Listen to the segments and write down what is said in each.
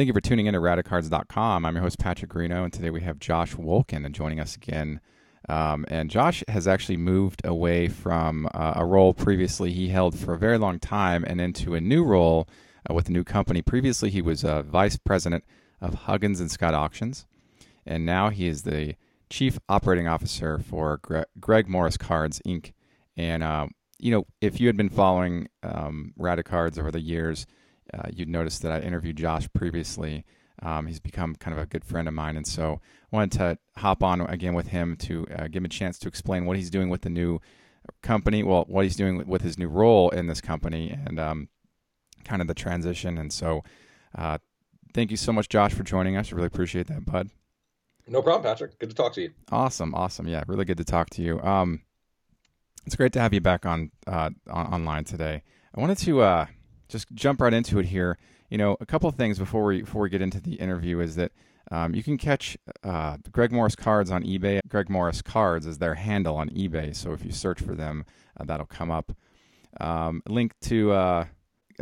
Thank you for tuning in to radicards.com. I'm your host, Patrick Greeno, and today we have Josh Wulkan joining us again. Um, and Josh has actually moved away from uh, a role previously he held for a very long time and into a new role uh, with a new company. Previously, he was uh, vice president of Huggins and Scott Auctions, and now he is the chief operating officer for Gre- Greg Morris Cards Inc. And uh, you know, if you had been following um, Radicards over the years, uh, you'd noticed that I interviewed Josh previously. Um, he's become kind of a good friend of mine, and so I wanted to hop on again with him to uh, give him a chance to explain what he's doing with the new company. Well, what he's doing with his new role in this company, and um, kind of the transition. And so, uh, thank you so much, Josh, for joining us. I really appreciate that, bud. No problem, Patrick. Good to talk to you. Awesome, awesome. Yeah, really good to talk to you. Um, it's great to have you back on, uh, on online today. I wanted to uh, just jump right into it here. You know, a couple of things before we before we get into the interview is that um, you can catch uh, Greg Morris cards on eBay. Greg Morris cards is their handle on eBay, so if you search for them, uh, that'll come up. Um, link to uh,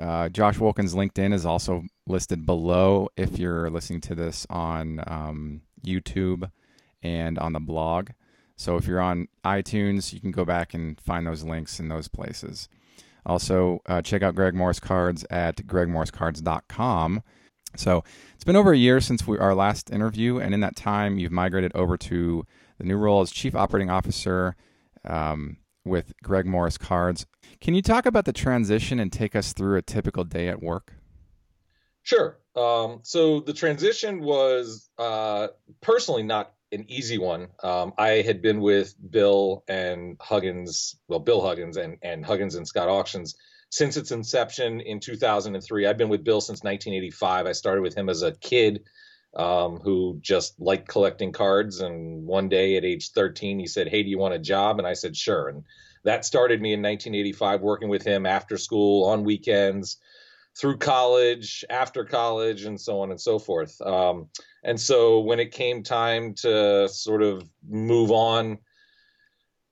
uh Josh Wilkins' LinkedIn is also listed below if you're listening to this on um, YouTube and on the blog. So if you're on iTunes, you can go back and find those links in those places. Also, uh, check out Greg Morris Cards at gregmorriscards.com. So it's been over a year since we, our last interview, and in that time, you've migrated over to the new role as Chief Operating Officer um, with Greg Morris Cards. Can you talk about the transition and take us through a typical day at work? Sure. Um, so the transition was uh, personally not an easy one. Um, I had been with Bill and Huggins, well, Bill Huggins and, and Huggins and Scott Auctions since its inception in 2003. I've been with Bill since 1985. I started with him as a kid um, who just liked collecting cards. And one day at age 13, he said, Hey, do you want a job? And I said, Sure. And that started me in 1985 working with him after school on weekends through college, after college, and so on and so forth. Um, and so when it came time to sort of move on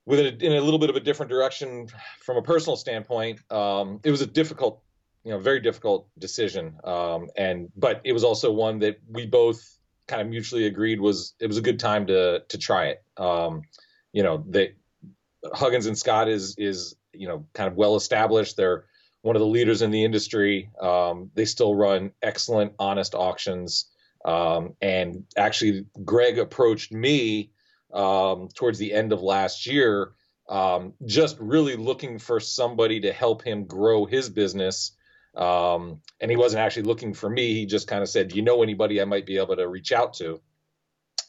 with it in a little bit of a different direction from a personal standpoint, um, it was a difficult, you know, very difficult decision. Um, and but it was also one that we both kind of mutually agreed was it was a good time to to try it. Um, you know, they Huggins and Scott is is you know kind of well established. They're one of the leaders in the industry. Um, they still run excellent, honest auctions. Um, and actually, Greg approached me um, towards the end of last year, um, just really looking for somebody to help him grow his business. Um, and he wasn't actually looking for me. He just kind of said, "Do you know anybody I might be able to reach out to?"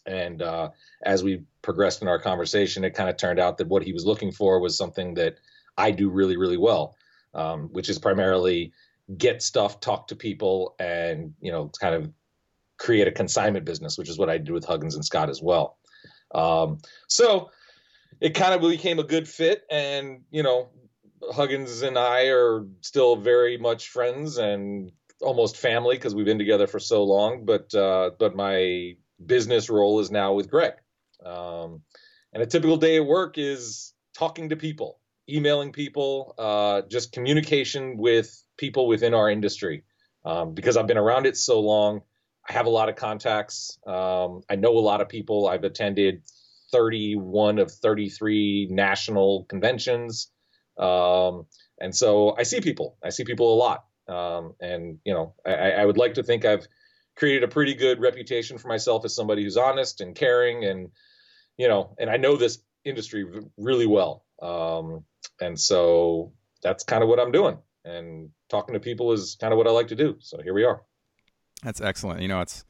And uh, as we progressed in our conversation, it kind of turned out that what he was looking for was something that I do really, really well um, which is primarily get stuff, talk to people, and you know, kind of create a consignment business, which is what I did with Huggins and Scott as well. Um, so it kind of became a good fit, and you know, Huggins and I are still very much friends and almost family because we've been together for so long. But uh, but my business role is now with Greg, um, and a typical day at work is talking to people emailing people, uh, just communication with people within our industry. Um, because I've been around it so long, I have a lot of contacts. Um, I know a lot of people. I've attended 31 of 33 national conventions. Um, and so I see people. I see people a lot. Um, and, you know, I, I would like to think I've created a pretty good reputation for myself as somebody who's honest and caring and, you know, and I know this industry really well. Um, and so that's kind of what I'm doing. And talking to people is kind of what I like to do. So here we are. That's excellent. You know, it's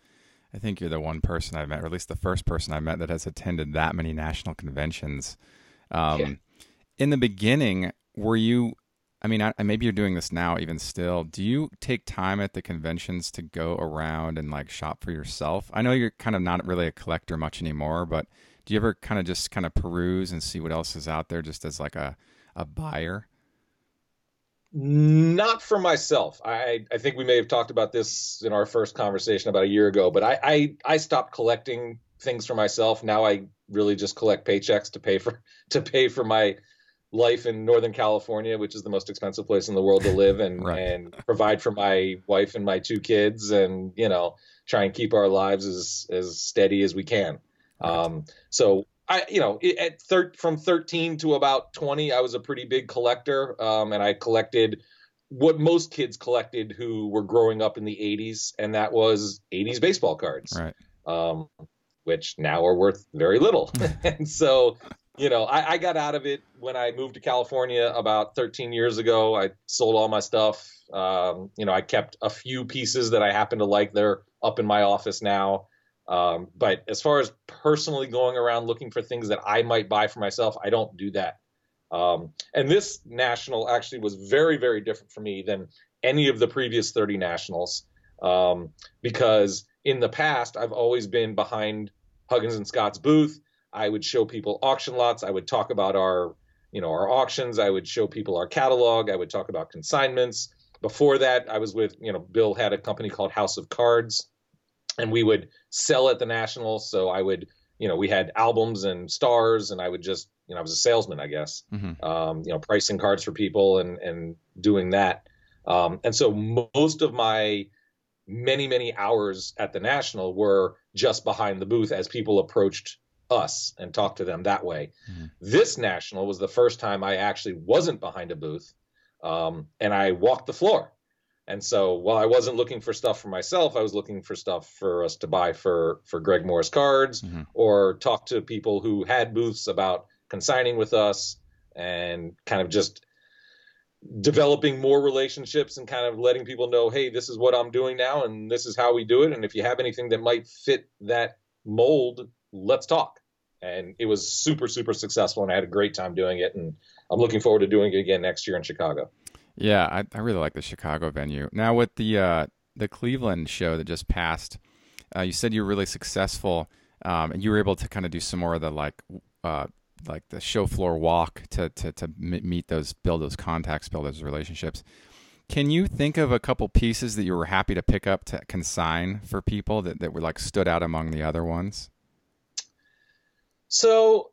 I think you're the one person I've met, or at least the first person I've met that has attended that many national conventions. Um, yeah. In the beginning, were you? I mean, I, maybe you're doing this now, even still. Do you take time at the conventions to go around and like shop for yourself? I know you're kind of not really a collector much anymore, but do you ever kind of just kind of peruse and see what else is out there, just as like a a buyer? Not for myself. I I think we may have talked about this in our first conversation about a year ago, but I I, I stopped collecting things for myself. Now I really just collect paychecks to pay for to pay for my life in Northern California, which is the most expensive place in the world to live, and right. and provide for my wife and my two kids, and you know try and keep our lives as as steady as we can. Right. Um, so I, you know, at thir- from 13 to about 20, I was a pretty big collector, um, and I collected what most kids collected who were growing up in the 80s, and that was 80s baseball cards, right? Um, which now are worth very little. and so, you know, I, I, got out of it when I moved to California about 13 years ago. I sold all my stuff. Um, you know, I kept a few pieces that I happen to like. They're up in my office now. Um, but as far as personally going around looking for things that I might buy for myself, I don't do that. Um, and this national actually was very, very different for me than any of the previous 30 nationals um, because in the past I've always been behind Huggins and Scott's booth. I would show people auction lots. I would talk about our, you know, our auctions. I would show people our catalog. I would talk about consignments. Before that, I was with, you know, Bill had a company called House of Cards, and we would sell at the Nationals. So I would, you know, we had albums and stars, and I would just, you know, I was a salesman, I guess, mm-hmm. um, you know, pricing cards for people and and doing that. Um, and so most of my many many hours at the National were just behind the booth as people approached us and talked to them that way. Mm-hmm. This National was the first time I actually wasn't behind a booth, um, and I walked the floor. And so while I wasn't looking for stuff for myself, I was looking for stuff for us to buy for for Greg Morris cards mm-hmm. or talk to people who had booths about consigning with us and kind of just developing more relationships and kind of letting people know, hey, this is what I'm doing now and this is how we do it. And if you have anything that might fit that mold, let's talk. And it was super, super successful and I had a great time doing it. And I'm looking forward to doing it again next year in Chicago. Yeah, I, I really like the Chicago venue. Now with the uh, the Cleveland show that just passed, uh, you said you were really successful, um, and you were able to kind of do some more of the like uh, like the show floor walk to to to meet those, build those contacts, build those relationships. Can you think of a couple pieces that you were happy to pick up to consign for people that, that were like stood out among the other ones? So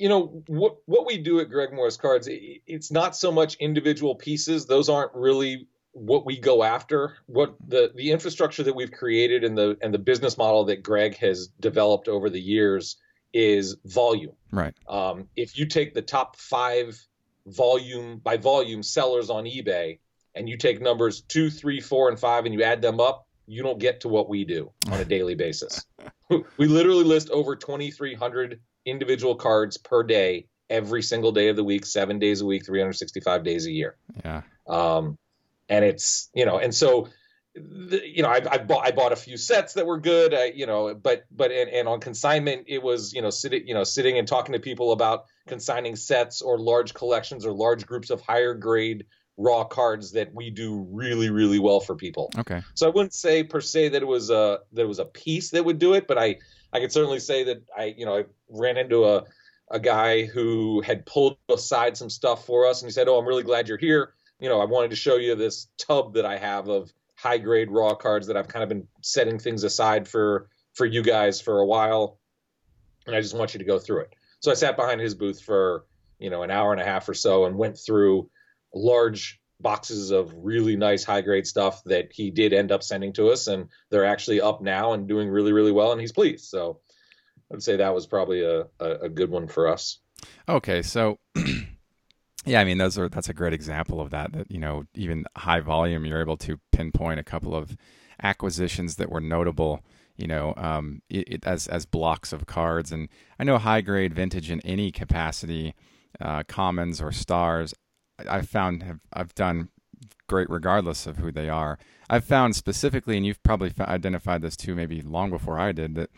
you know what what we do at Greg Morris Cards. It's not so much individual pieces; those aren't really what we go after. What the the infrastructure that we've created and the and the business model that Greg has developed over the years is volume. Right. Um, if you take the top five volume by volume sellers on eBay and you take numbers two, three, four, and five and you add them up, you don't get to what we do on a daily basis. we literally list over 2,300 individual cards per day every single day of the week, seven days a week, 365 days a year. Yeah. Um, and it's, you know, and so, the, you know, I, I bought, I bought a few sets that were good, I, you know, but, but, and, and on consignment, it was, you know, sitting, you know, sitting and talking to people about consigning sets or large collections or large groups of higher grade raw cards that we do really really well for people. Okay. So I wouldn't say per se that it was a that it was a piece that would do it, but I I could certainly say that I, you know, I ran into a a guy who had pulled aside some stuff for us, and he said, "Oh, I'm really glad you're here. You know, I wanted to show you this tub that I have of high grade raw cards that I've kind of been setting things aside for for you guys for a while, and I just want you to go through it." So I sat behind his booth for you know an hour and a half or so and went through large boxes of really nice high grade stuff that he did end up sending to us and they're actually up now and doing really really well and he's pleased. So i'd say that was probably a, a, a good one for us. Okay so yeah i mean those are that's a great example of that that you know even high volume you're able to pinpoint a couple of acquisitions that were notable you know um, it, it, as as blocks of cards. And i know high grade vintage in any capacity uh, commons or stars I've found have I've done great regardless of who they are. I've found specifically, and you've probably identified this too, maybe long before I did, that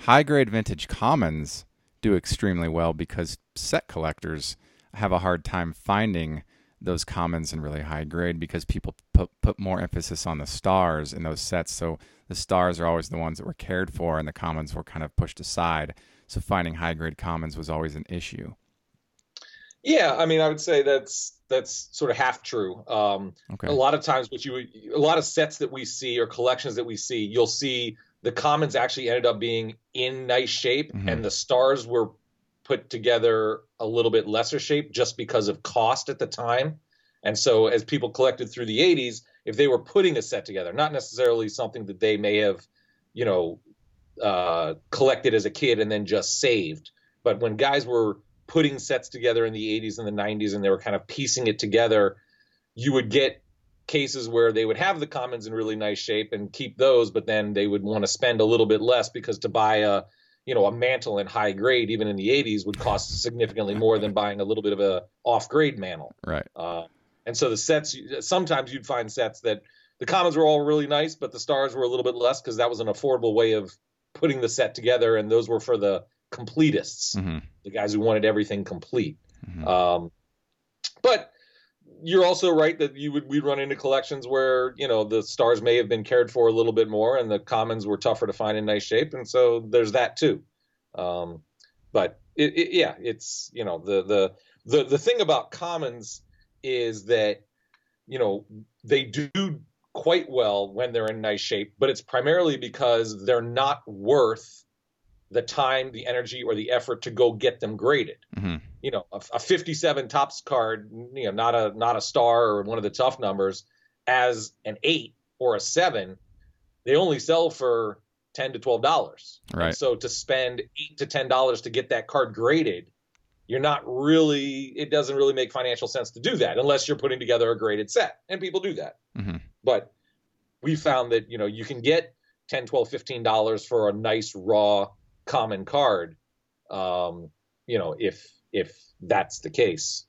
high grade vintage commons do extremely well because set collectors have a hard time finding those commons in really high grade because people put, put more emphasis on the stars in those sets. So the stars are always the ones that were cared for, and the commons were kind of pushed aside. So finding high grade commons was always an issue. Yeah, I mean, I would say that's that's sort of half true. Um, okay. A lot of times, what you a lot of sets that we see or collections that we see, you'll see the commons actually ended up being in nice shape, mm-hmm. and the stars were put together a little bit lesser shape just because of cost at the time. And so as people collected through the 80s, if they were putting a set together, not necessarily something that they may have, you know, uh, collected as a kid and then just saved, but when guys were putting sets together in the 80s and the 90s and they were kind of piecing it together, you would get cases where they would have the commons in really nice shape and keep those, but then they would want to spend a little bit less because to buy a you know a Mantle in high grade even in the 80s would cost significantly more than buying a little bit of a off grade Mantle. Right. Uh, and so the sets sometimes you'd find sets that the commons were all really nice, but the stars were a little bit less because that was an affordable way of putting the set together, and those were for the completists, mm-hmm. the guys who wanted everything complete. Mm-hmm. Um, but you're also right that you would we run into collections where you know the stars may have been cared for a little bit more and the commons were tougher to find in nice shape and so there's that too um, but it, it, yeah it's you know the the the the thing about commons is that you know they do quite well when they're in nice shape but it's primarily because they're not worth the time, the energy, or the effort to go get them graded. Mm-hmm. You know, a, a, 57 Topps card, you know, not a not a star or one of the tough numbers, as an eight or a seven, they only sell for ten to twelve dollars. Right. And so to spend eight to ten dollars to get that card graded, you're not really. It doesn't really make financial sense to do that unless you're putting together a graded set, and people do that. Mm-hmm. But we found that you know you can get 10 12 15 dollars for a nice raw common card. Um, you know, if if that's the case.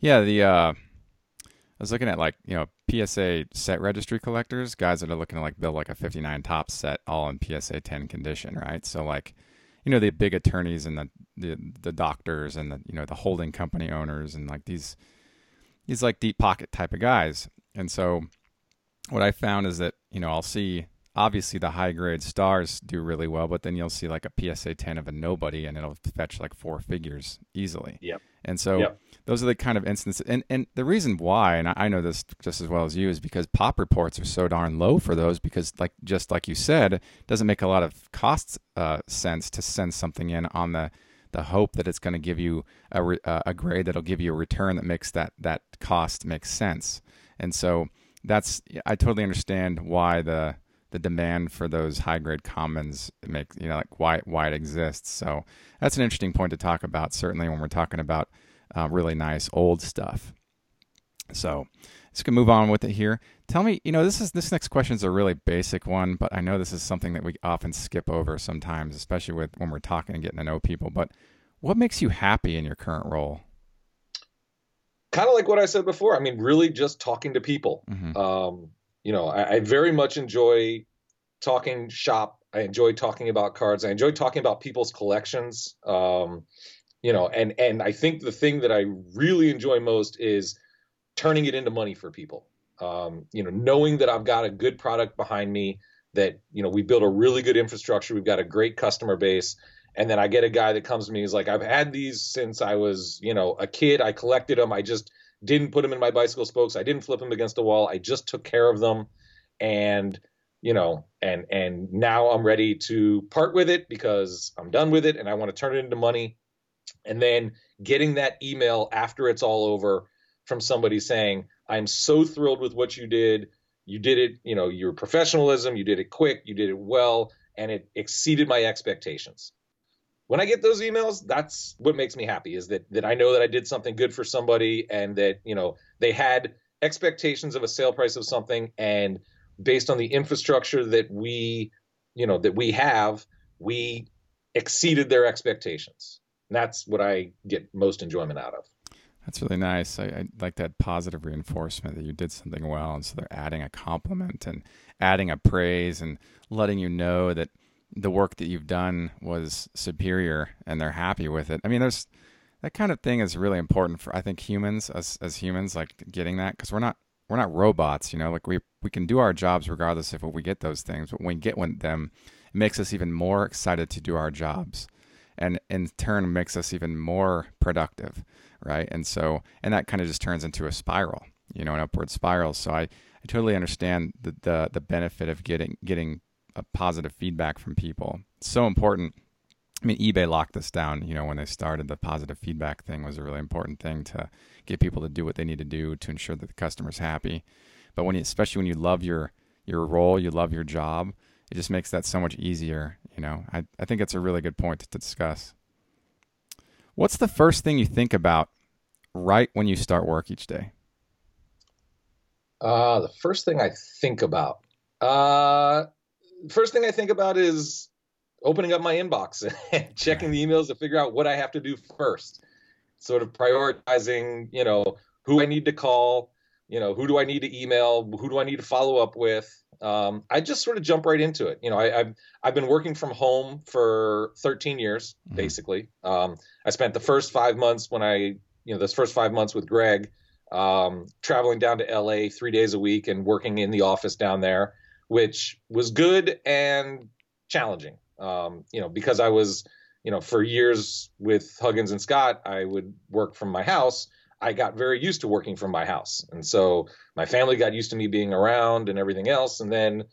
Yeah, the uh, I was looking at like you know PSA set registry collectors, guys that are looking to like build like a 59 Topps set all in PSA 10 condition, right? So like, you know, the big attorneys and the the, the doctors and the you know the holding company owners and like these these like deep pocket type of guys. And so what I found is that you know I'll see obviously the high grade stars do really well, but then you'll see like a PSA 10 of a nobody and it'll fetch like four figures easily. Yep. And so yep. those are the kind of instances. And, and the reason why, and I know this just as well as you, is because pop reports are so darn low for those because, like just like you said, it doesn't make a lot of cost uh, sense to send something in on the the hope that it's going to give you a, re, uh, a grade that'll give you a return that makes that that cost make sense. And so that's I totally understand why the the demand for those high grade commons make you know like why why it exists. So that's an interesting point to talk about. Certainly when we're talking about uh, really nice old stuff. So let's go move on with it here. Tell me, you know, this is this next question is a really basic one, but I know this is something that we often skip over sometimes, especially with when we're talking and getting to know people. But what makes you happy in your current role? Kind of like what I said before. I mean, really just talking to people. Mm-hmm. Um, you know, I, I very much enjoy talking shop. I enjoy talking about cards. I enjoy talking about people's collections. Um, you know, and and I think the thing that I really enjoy most is turning it into money for people. Um, you know, knowing that I've got a good product behind me, that you know we built a really good infrastructure, we've got a great customer base, and then I get a guy that comes to me, he's like, I've had these since I was, you know, a kid. I collected them. I just didn't put them in my bicycle spokes. I didn't flip them against a wall. I just took care of them, and you know, and and now I'm ready to part with it because I'm done with it and I want to turn it into money. And then getting that email after it's all over from somebody saying, "I'm so thrilled with what you did. You did it. You know, your professionalism. You did it quick. You did it well, and it exceeded my expectations." When I get those emails, that's what makes me happy is that that I know that I did something good for somebody and that, you know, they had expectations of a sale price of something and based on the infrastructure that we, you know, that we have, we exceeded their expectations. And that's what I get most enjoyment out of. That's really nice. I, I, like that positive reinforcement that you did something well. And so they're adding a compliment and adding a praise and letting you know that – the work that you've done was superior and they're happy with it. I mean, there's that kind of thing is really important for I think humans as as humans like getting that because we're not we're not robots, you know. Like we we can do our jobs regardless if we get those things, but when we get them, it makes us even more excited to do our jobs, and in turn makes us even more productive, right? And so and that kind of just turns into a spiral, you know, an upward spiral. So I I totally understand the the the benefit of getting getting a positive feedback from people. It's so important. I mean, eBay locked this down. You know, when they started, the positive feedback thing was a really important thing to get people to do what they need to do to ensure that the customer's happy. But when you, especially when you love your your role, you love your job, it just makes that so much easier. You know, I I think it's a really good point to discuss. What's the first thing you think about right when you start work each day? Uh, the first thing I think about, uh, first thing I think about is opening up my inbox and checking the emails to figure out what I have to do first. Sort of prioritizing, you know, who I need to call, you know, who do I need to email, who do I need to follow up with. Um, I just sort of jump right into it. You know, I, have I've been working from home for 13 years, mm-hmm. basically. Um, I spent the first five months when I, you know, those first five months with Greg, um, traveling down to LA three days a week and working in the office down there, which was good and challenging. Um, you know, because I was, you know, for years with Huggins and Scott, I would work from my house. I got very used to working from my house. And so my family got used to me being around and everything else. And then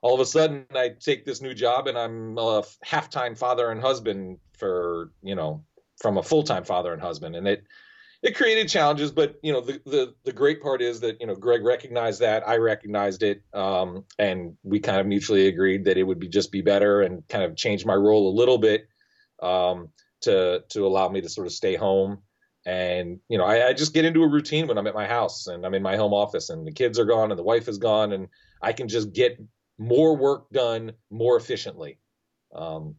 all of a sudden I take this new job and I'm a half-time father and husband for, you know, from a full-time father and husband. And it, it created challenges, but you know the, the the great part is that you know Greg recognized that I recognized it, um, and we kind of mutually agreed that it would be just be better and kind of change my role a little bit um, to to allow me to sort of stay home. And you know I, I just get into a routine when I'm at my house and I'm in my home office and the kids are gone and the wife is gone and I can just get more work done more efficiently. Um,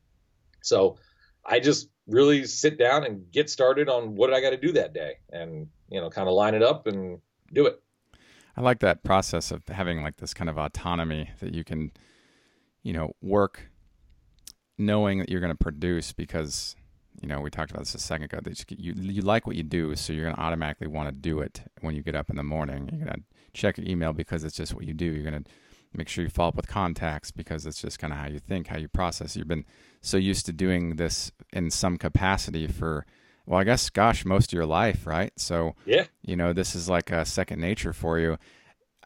so I just really sit down and get started on what I got to do that day and, you know, kind of line it up and do it. I like that process of having like this kind of autonomy that you can, you know, work knowing that you're going to produce because, you know, we talked about this a second ago. That you, you like what you do, so you're going to automatically want to do it when you get up in the morning. You're going to check your email because it's just what you do. You're going to make sure you follow up with contacts because it's just kind of how you think, how you process. You've been so used to doing this in some capacity for, well, I guess, gosh, most of your life, right? So, yeah, you know, this is like a second nature for you.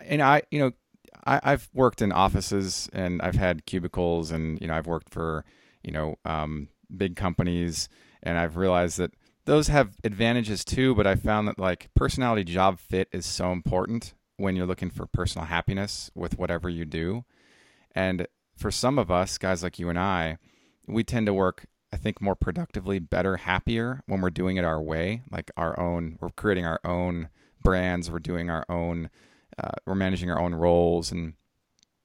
And I, you know, I, I've worked in offices and I've had cubicles and, you know, I've worked for, you know, um, big companies and I've realized that those have advantages too, but I found that like personality job fit is so important when you're looking for personal happiness with whatever you do. And for some of us, guys like you and I, we tend to work, I think, more productively, better, happier when we're doing it our way, like our own, we're creating our own brands, we're doing our own, uh, we're managing our own roles. And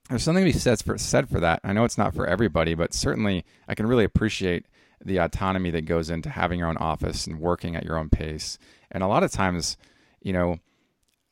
there's something to be said for, said for that. I know it's not for everybody, but certainly I can really appreciate the autonomy that goes into having your own office and working at your own pace. And a lot of times, you know,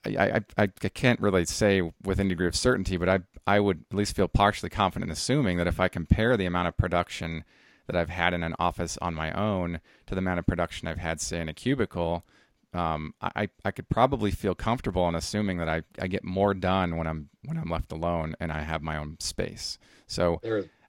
I, I, I can't really say with any degree of certainty, but I, I would at least feel partially confident assuming that if I compare the amount of production that I've had in an office on my own to the amount of production I've had, say, in a cubicle, um, I, I could probably feel comfortable in assuming that I, I get more done when I'm when I'm left alone and I have my own space. So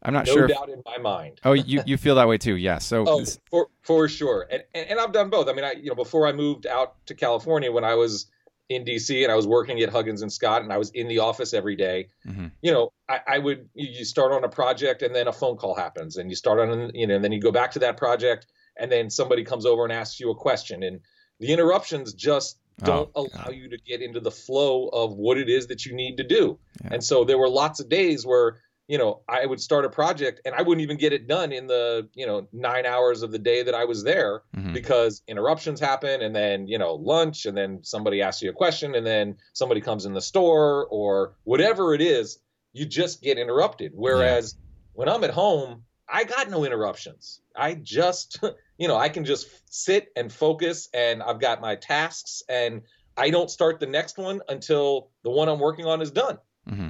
I'm not no sure. No doubt if, in my mind. oh, you, you feel that way too? Yeah. So oh, for for sure. And, and and I've done both. I mean, I you know before I moved out to California when I was in DC and I was working at Huggins and Scott and I was in the office every day, mm-hmm. you know, I, I, would you start on a project and then a phone call happens and you start on you know and then you go back to that project and then somebody comes over and asks you a question and the interruptions just oh, don't oh, allow God. you to get into the flow of what it is that you need to do. Yeah. And so there were lots of days where you know, I would start a project and I wouldn't even get it done in the, you know, nine hours of the day that I was there mm-hmm. because interruptions happen and then, you know, lunch and then somebody asks you a question and then somebody comes in the store or whatever it is, you just get interrupted. Whereas yeah. when I'm at home, I got no interruptions. I just, you know, I can just sit and focus and I've got my tasks and I don't start the next one until the one I'm working on is done. Mm-hmm.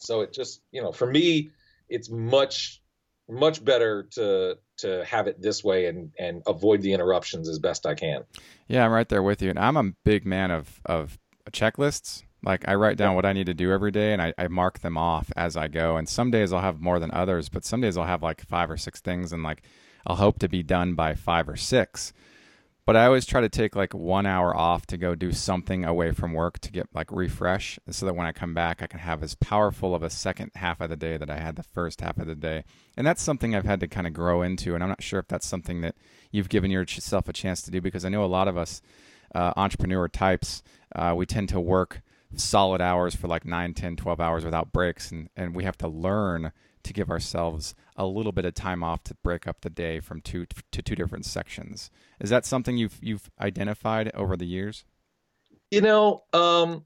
So it just, you know, for me, it's much, much better to to have it this way and and avoid the interruptions as best I can. Yeah, I'm right there with you. And I'm a big man of of checklists. Like I write down what I need to do every day and I, I mark them off as I go. And some days I'll have more than others, but some days I'll have like five or six things and like I'll hope to be done by five or six. But I always try to take like one hour off to go do something away from work to get like refresh, so that when I come back, I can have as powerful of a second half of the day that I had the first half of the day. And that's something I've had to kind of grow into. And I'm not sure if that's something that you've given yourself a chance to do because I know a lot of us uh, entrepreneur types, uh, we tend to work solid hours for like 9, 10, 12 hours without breaks. And, and we have to learn to give ourselves a little bit of time off to break up the day from two to two different sections. Is that something you've you've identified over the years? You know, um,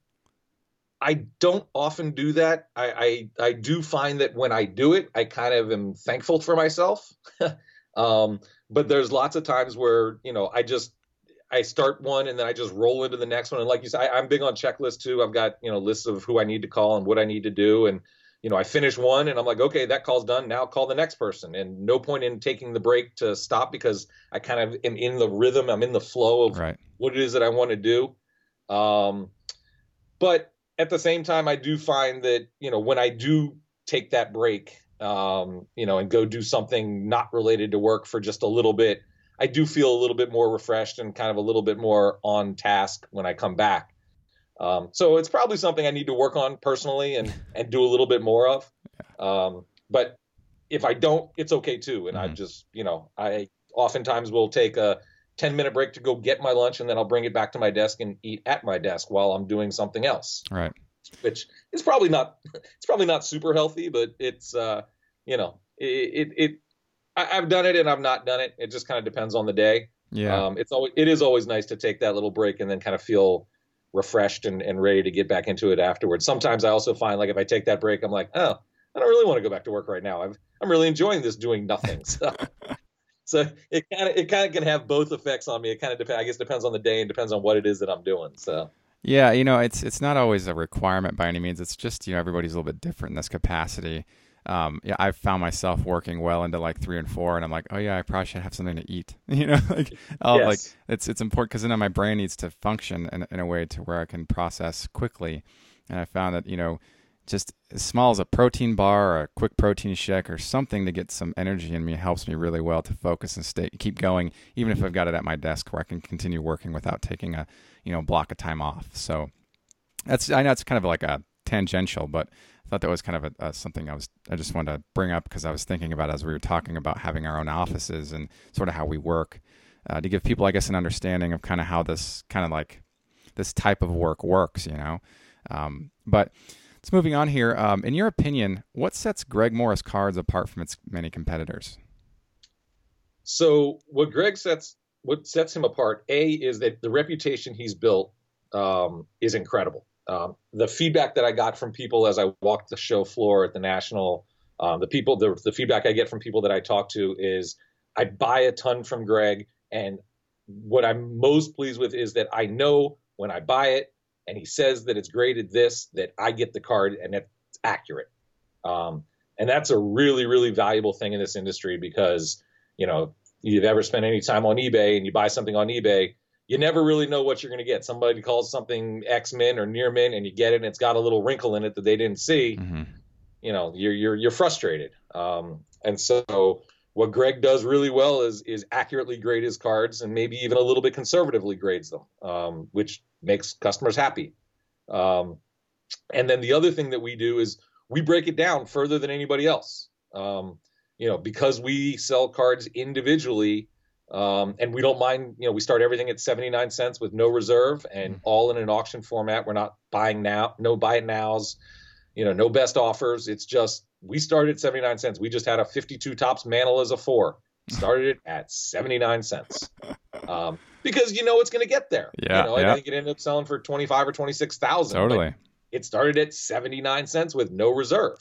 I don't often do that. I, I, I do find that when I do it, I kind of am thankful for myself. um, but there's lots of times where you know I just I start one and then I just roll into the next one. And like you said, I, am big on checklists too. I've got you know lists of who I need to call and what I need to do, and you know, I finish one and I'm like, okay, that call's done. Now call the next person. And no point in taking the break to stop because I kind of am in the rhythm. I'm in the flow of right. what it is that I want to do. Um, but at the same time, I do find that, you know, when I do take that break, um, you know, and go do something not related to work for just a little bit, I do feel a little bit more refreshed and kind of a little bit more on task when I come back. Um, so it's probably something I need to work on personally and and do a little bit more of. Um, but if I don't, it's okay too. And mm-hmm. I just, you know, I oftentimes will take a 10 minute break to go get my lunch and then I'll bring it back to my desk and eat at my desk while I'm doing something else. Right. Which is probably not, it's probably not super healthy, but it's, uh, you know, it, it, it I, have done it and I've not done it. It just kind of depends on the day. Yeah. Um, it's always, it is always nice to take that little break and then kind of feel refreshed and, and ready to get back into it afterwards. Sometimes I also find like if I take that break, I'm like, oh, I don't really want to go back to work right now. I'm I'm really enjoying this doing nothing. So, so it kind of it kind of can have both effects on me. It kind of depends. I guess depends on the day and depends on what it is that I'm doing. So. Yeah, you know, it's it's not always a requirement by any means. It's just you know everybody's a little bit different in this capacity um, yeah, I've found myself working well into like three and four, and I'm like, oh yeah, I probably should have something to eat. you know, like, I'll, yes. like it's it's important because then my brain needs to function in, in a way to where I can process quickly. And I found that you know, just as small as a protein bar or a quick protein shake or something to get some energy in me helps me really well to focus and stay keep going, even if I've got it at my desk where I can continue working without taking a you know block of time off. So that's I know it's kind of like a tangential, but I thought that was kind of a, a, something I was I just wanted to bring up because I was thinking about as we were talking about having our own offices and sort of how we work uh, to give people I guess an understanding of kind of how this kind of like this type of work works, you know. Um, but let's moving on here. Um, in your opinion, what sets Greg Morris Cards apart from its many competitors? So what Greg sets what sets him apart, a is that the reputation he's built um, is incredible. Um, the feedback that I got from people as I walked the show floor at the national, um, the people, the, the feedback I get from people that I talk to is I buy a ton from Greg, and what I'm most pleased with is that I know when I buy it and he says that it's graded this, that I get the card and it's accurate. Um, and that's a really, really valuable thing in this industry because, you know, you've ever spent any time on eBay and you buy something on eBay, you never really know what you're going to get. Somebody calls something Ex-Mint or Near Mint, and you get it, and it's got a little wrinkle in it that they didn't see. Mm-hmm. You know, you're you're you're frustrated. Um, and so what Greg does really well is is accurately grade his cards and maybe even a little bit conservatively grades them, um, which makes customers happy. Um, and then the other thing that we do is we break it down further than anybody else. Um, you know, because we sell cards individually um, and we don't mind, you know, we start everything at 79 cents with no reserve and mm-hmm. all in an auction format. We're not buying now, no buy it nows, you know, no best offers. It's just, we started at 79 cents. We just had a 52 Topps Mantle as a four, started it at 79 cents. Um, because you know it's going to get there. Yeah. You know, yeah. I think it ended up selling for 25 or 26,000. Totally. It started at 79 cents with no reserve.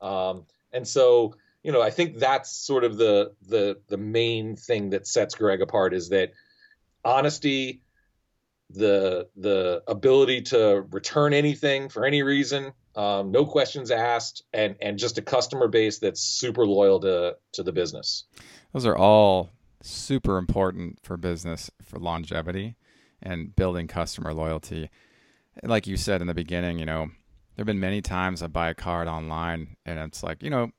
Um, and so, you know, I think that's sort of the the the main thing that sets Greg apart is that honesty, the the ability to return anything for any reason, um, no questions asked, and and just a customer base that's super loyal to to the business. Those are all super important for business for longevity and building customer loyalty. Like you said in the beginning, you know, there have been many times I buy a card online and it's like, you know,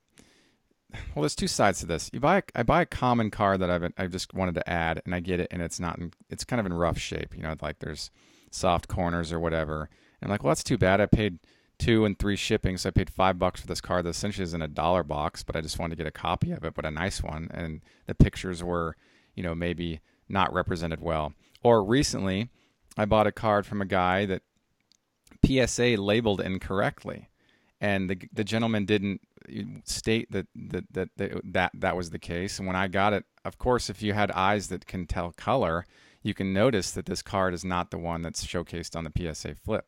well, there's two sides to this. You buy, I buy a common car that I've I just wanted to add, and I get it, and it's not, in, it's kind of in rough shape. You know, like there's soft corners or whatever. And I'm like, well, that's too bad. I paid two and three shipping, so I paid five bucks for this car that essentially is in a dollar box, but I just wanted to get a copy of it, but a nice one. And the pictures were, you know, maybe not represented well. Or recently, I bought a card from a guy that PSA labeled incorrectly, and the the gentleman didn't state that that that that that was the case. And when I got it, of course, if you had eyes that can tell color, you can notice that this card is not the one that's showcased on the PSA flip.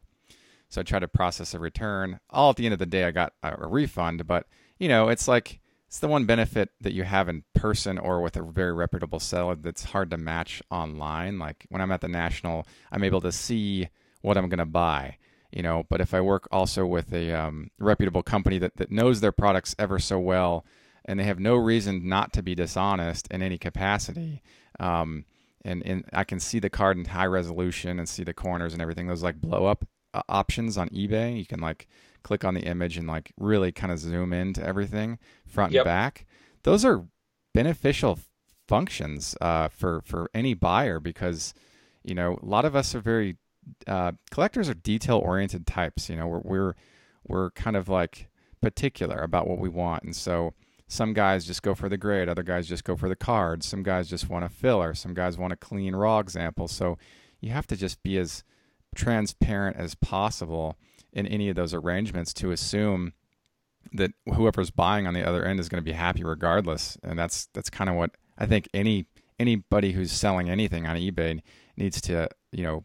So I tried to process a return. All at the end of the day, I got a refund. But you know, it's like it's the one benefit that you have in person or with a very reputable seller that's hard to match online. Like when I'm at the national, I'm able to see what I'm going to buy you know but if i work also with a um, reputable company that, that knows their products ever so well and they have no reason not to be dishonest in any capacity um, and, and i can see the card in high resolution and see the corners and everything those like blow up uh, options on ebay you can like click on the image and like really kind of zoom into everything front yep. and back those are beneficial functions uh, for for any buyer because you know a lot of us are very uh, collectors are detail oriented types. You know, we're we're we're kind of like particular about what we want, and so some guys just go for the grade, other guys just go for the cards, some guys just want a filler, some guys want a clean raw example. So you have to just be as transparent as possible in any of those arrangements to assume that whoever's buying on the other end is going to be happy regardless. And that's that's kind of what I think any anybody who's selling anything on eBay needs to, you know,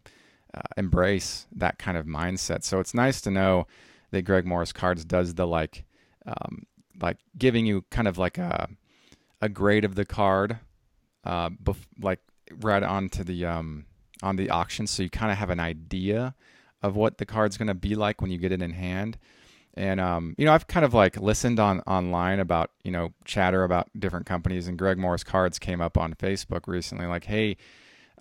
uh, embrace that kind of mindset. So it's nice to know that Greg Morris Cards does the like, um, like giving you kind of like a a grade of the card, uh, bef- like right onto the um on the auction, so you kind of have an idea of what the card's going to be like when you get it in hand. And um, you know, I've kind of like listened on online about you know chatter about different companies, and Greg Morris Cards came up on Facebook recently, like, hey,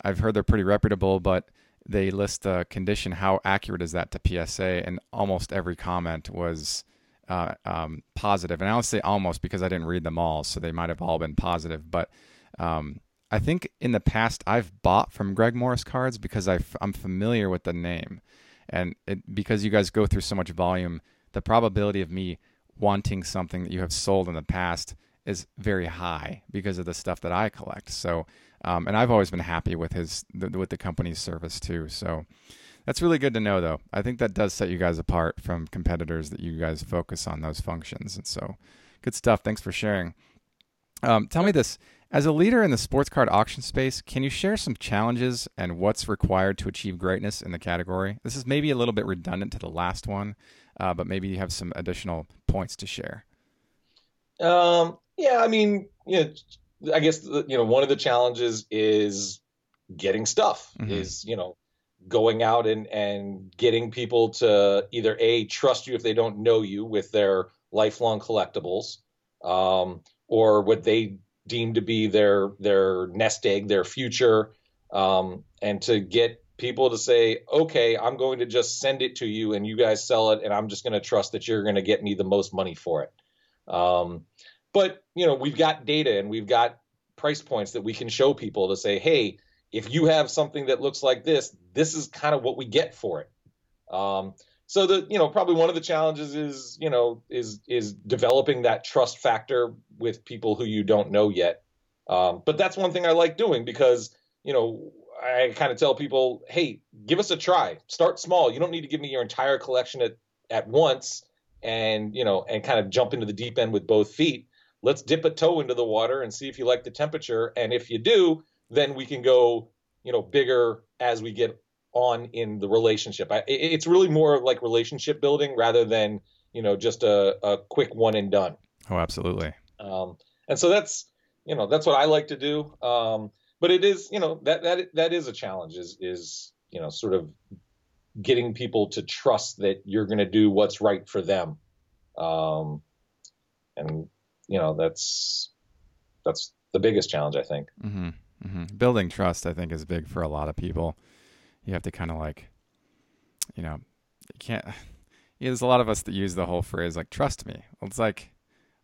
I've heard they're pretty reputable, but they list the condition. How accurate is that to PSA? And almost every comment was uh, um, positive. And I don't say almost because I didn't read them all, so they might have all been positive. But um, I think in the past I've bought from Greg Morris cards because i am familiar with the name, and it, because you guys go through so much volume, the probability of me wanting something that you have sold in the past is very high because of the stuff that I collect. So um, and I've always been happy with his the, with the company's service too. So that's really good to know, though. I think that does set you guys apart from competitors that you guys focus on those functions. And so, good stuff. Thanks for sharing. Um, tell me this: as a leader in the sports card auction space, can you share some challenges and what's required to achieve greatness in the category? This is maybe a little bit redundant to the last one, uh, but maybe you have some additional points to share. Um, yeah, I mean, you know, I guess you know one of the challenges is getting stuff. Mm-hmm. Is you know going out and and getting people to either a trust you if they don't know you with their lifelong collectibles, um, or what they deem to be their their nest egg, their future, um, and to get people to say, okay, I'm going to just send it to you and you guys sell it, and I'm just going to trust that you're going to get me the most money for it. Um, but you know, we've got data and we've got price points that we can show people to say, hey, if you have something that looks like this, this is kind of what we get for it. Um, so the you know probably one of the challenges is you know is is developing that trust factor with people who you don't know yet. Um, but that's one thing I like doing because you know I kind of tell people, hey, give us a try. Start small. You don't need to give me your entire collection at at once and you know and kind of jump into the deep end with both feet let's dip a toe into the water and see if you like the temperature. And if you do, then we can go, you know, bigger as we get on in the relationship. I, it's really more like relationship building rather than, you know, just a, a quick one and done. Oh, absolutely. Um, and so that's, you know, that's what I like to do. Um, but it is, you know, that, that, that is a challenge is, is, you know, sort of getting people to trust that you're going to do what's right for them. Um, and you know that's that's the biggest challenge I think. Mm-hmm. Mm-hmm. Building trust, I think, is big for a lot of people. You have to kind of like, you know, you can't. Yeah, there's a lot of us that use the whole phrase like "trust me." It's like,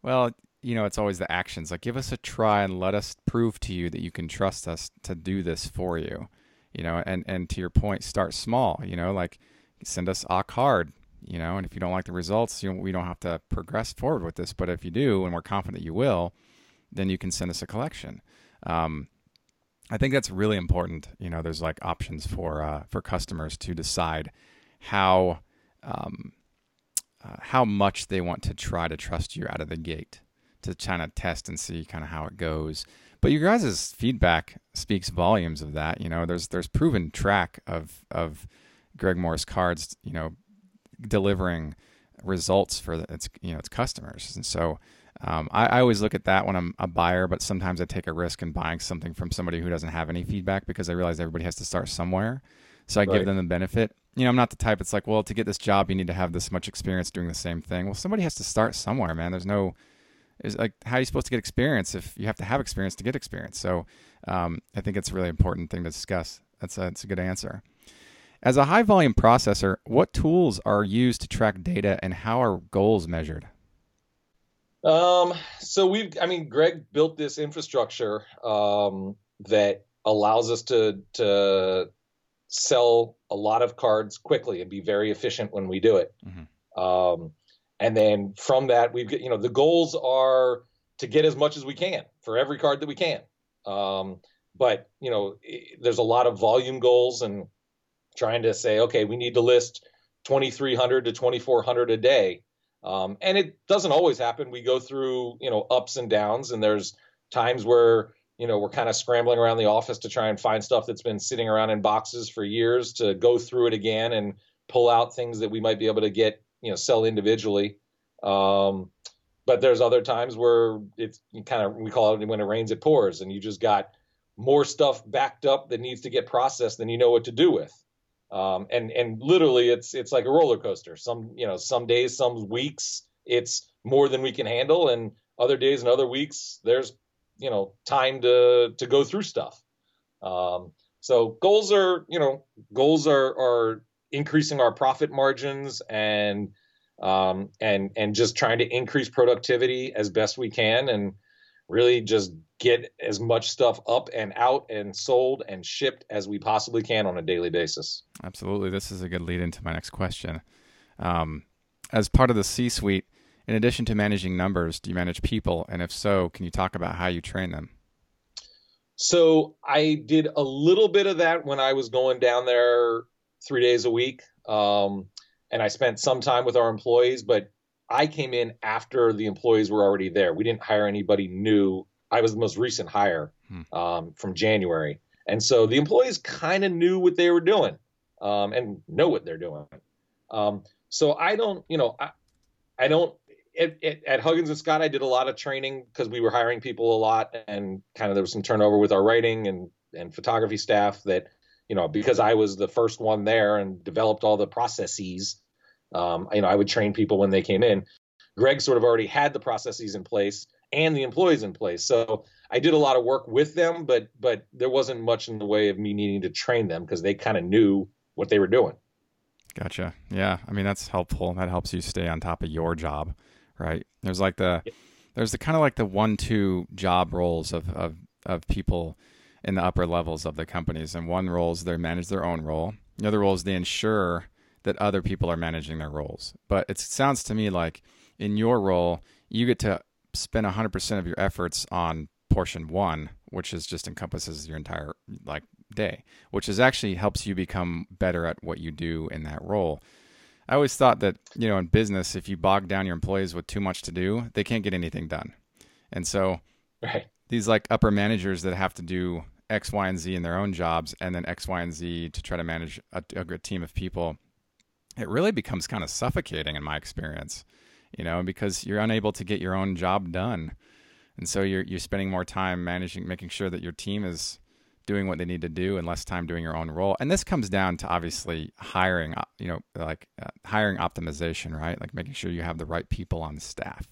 well, you know, it's always the actions. Like, give us a try and let us prove to you that you can trust us to do this for you. You know, and and to your point, start small. You know, like send us a card. You know, and if you don't like the results, you know, we don't have to progress forward with this. But if you do, and we're confident you will, then you can send us a collection. Um, I think that's really important. You know, there's like options for uh, for customers to decide how um, uh, how much they want to try to trust you out of the gate to kind of test and see kind of how it goes. But your guys' feedback speaks volumes of that. You know, there's there's proven track of of Greg Morris cards. You know, delivering results for its you know its customers, and so. Um, I, I, always look at that when I'm a buyer, but sometimes I take a risk in buying something from somebody who doesn't have any feedback because I realize everybody has to start somewhere. So I right. give them the benefit. You know, I'm not the type. It's like, well, to get this job, you need to have this much experience doing the same thing. Well, somebody has to start somewhere, man. There's no, is like, how are you supposed to get experience if you have to have experience to get experience? So um, I think it's a really important thing to discuss. That's a, that's a good answer. As a high volume processor, what tools are used to track data and how are goals measured? Um, so we've, I mean, Greg built this infrastructure um, that allows us to to sell a lot of cards quickly and be very efficient when we do it. Mm-hmm. Um, and then from that, we've got, you know, the goals are to get as much as we can for every card that we can. Um, but you know, there's a lot of volume goals and trying to say, okay, we need to list 2,300 to 2,400 a day. Um, and it doesn't always happen. We go through, you know, ups and downs, and there's times where, you know, we're kind of scrambling around the office to try and find stuff that's been sitting around in boxes for years to go through it again and pull out things that we might be able to get, you know, sell individually. Um, but there's other times where it's kind of we call it when it rains it pours, and you just got more stuff backed up that needs to get processed than you know what to do with. Um, and and literally it's it's like a roller coaster. Some you know some days, some weeks it's more than we can handle, and other days and other weeks there's you know time to to go through stuff. Um, so goals are you know goals are are increasing our profit margins and um, and and just trying to increase productivity as best we can and really just get as much stuff up and out and sold and shipped as we possibly can on a daily basis. Absolutely. This is a good lead into my next question. Um, as part of the C suite, in addition to managing numbers, do you manage people? And if so, can you talk about how you train them? So I did a little bit of that when I was going down there three days a week. Um, and I spent some time with our employees, but I came in after the employees were already there. We didn't hire anybody new. I was the most recent hire hmm. um, from January, and so the employees kind of knew what they were doing um, and know what they're doing. Um, so I don't, you know, I, I don't. It, it, at Huggins and Scott, I did a lot of training because we were hiring people a lot, and kind of there was some turnover with our writing and and photography staff. That you know, because I was the first one there and developed all the processes um, you know, I would train people when they came in. Greg sort of already had the processes in place and the employees in place. So I did a lot of work with them, but but there wasn't much in the way of me needing to train them because they kind of knew what they were doing. Gotcha. Yeah, I mean that's helpful. That helps you stay on top of your job, right? There's like the there's the kind of like the one-two job roles of of of people in the upper levels of the companies, and one role is they manage their own role. The other role is they ensure that other people are managing their roles. But it sounds to me like in your role, you get to spend 100% of your efforts on portion one, which is just encompasses your entire like day, which is actually helps you become better at what you do in that role. I always thought that, you know, in business, if you bog down your employees with too much to do, they can't get anything done. And so right. these like upper managers that have to do X, Y, and Z in their own jobs and then X, Y, and Z to try to manage a, a good team of people it really becomes kind of suffocating in my experience, you know, because you're unable to get your own job done. And so you're you're spending more time managing making sure that your team is doing what they need to do and less time doing your own role. And this comes down to obviously hiring, uh, you know, like uh, hiring optimization, right? Like making sure you have the right people on staff.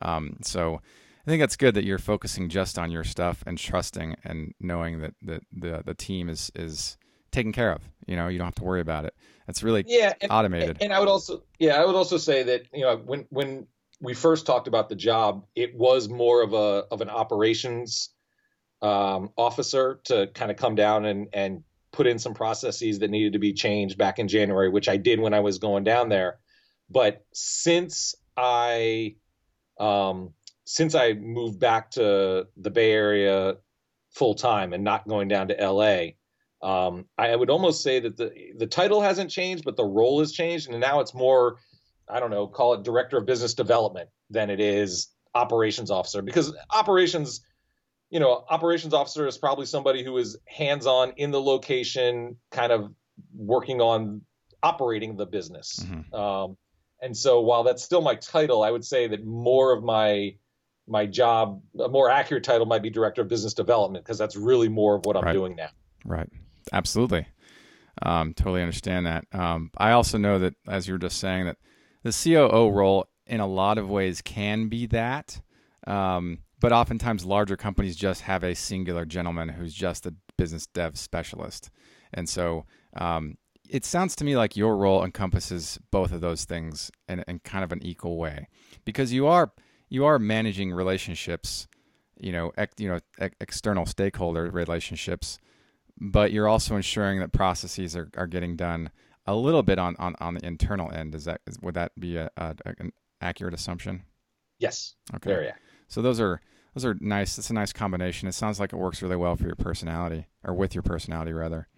Um, so I think that's good that you're focusing just on your stuff and trusting and knowing that the the, the team is is taken care of. You know, you don't have to worry about it. It's really yeah, and, automated. And I would also yeah, I would also say that you know when when we first talked about the job, it was more of a of an operations um, officer to kind of come down and and put in some processes that needed to be changed back in January, which I did when I was going down there. But since I um, since I moved back to the Bay Area full time and not going down to LA, um, I would almost say that the the title hasn't changed, but the role has changed, and now it's more, I don't know, call it director of business development than it is operations officer because operations you know, operations officer is probably somebody who is hands on in the location, kind of working on operating the business. Mm-hmm. Um, and so while that's still my title, I would say that more of my my job, a more accurate title might be director of business development because that's really more of what I'm right. doing now. Right. Absolutely. Um, totally understand that. Um, I also know that, as you were just saying, that the COO role in a lot of ways can be that. Um, but oftentimes larger companies just have a singular gentleman who's just a business dev specialist. And so um, it sounds to me like your role encompasses both of those things in, in kind of an equal way because you are you are managing relationships, you know, ex, you know, ex- external stakeholder relationships, but you're also ensuring that processes are, are getting done a little bit on, on, on the internal end. Is that is, would that be a, a, an accurate assumption? Yes. Okay. Very accurate. So those are those are nice. It's a nice combination. It sounds like it works really well for your personality, or with your personality rather.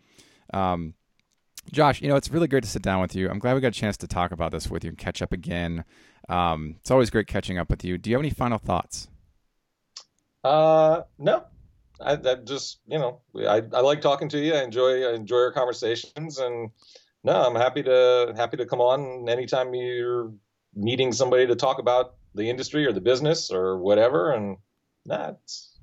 Um, Josh, you know it's really great to sit down with you. I'm glad we got a chance to talk about this with you and catch up again. Um, it's always great catching up with you. Do you have any final thoughts? Uh, no. I, I just you know I, I like talking to you. I enjoy I enjoy our conversations, and no, I'm happy to happy to come on anytime you're needing somebody to talk about the industry or the business or whatever. And that's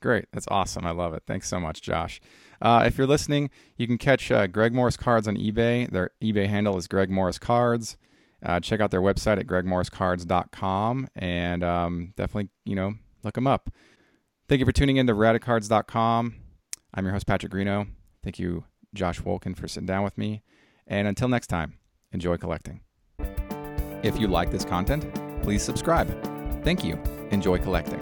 great. That's awesome. I love it. Thanks so much, Josh. Uh, if you're listening, you can catch uh, Greg Morris Cards on eBay. Their eBay handle is Greg Morris Cards. Uh, check out their website at gregmorriscards.com and um, definitely, you know, look them up. Thank you for tuning in to radicards.com. I'm your host, Patrick Greeno. Thank you, Josh Wulkan, for sitting down with me. And until next time, enjoy collecting. If you like this content, please subscribe. Thank you. Enjoy collecting.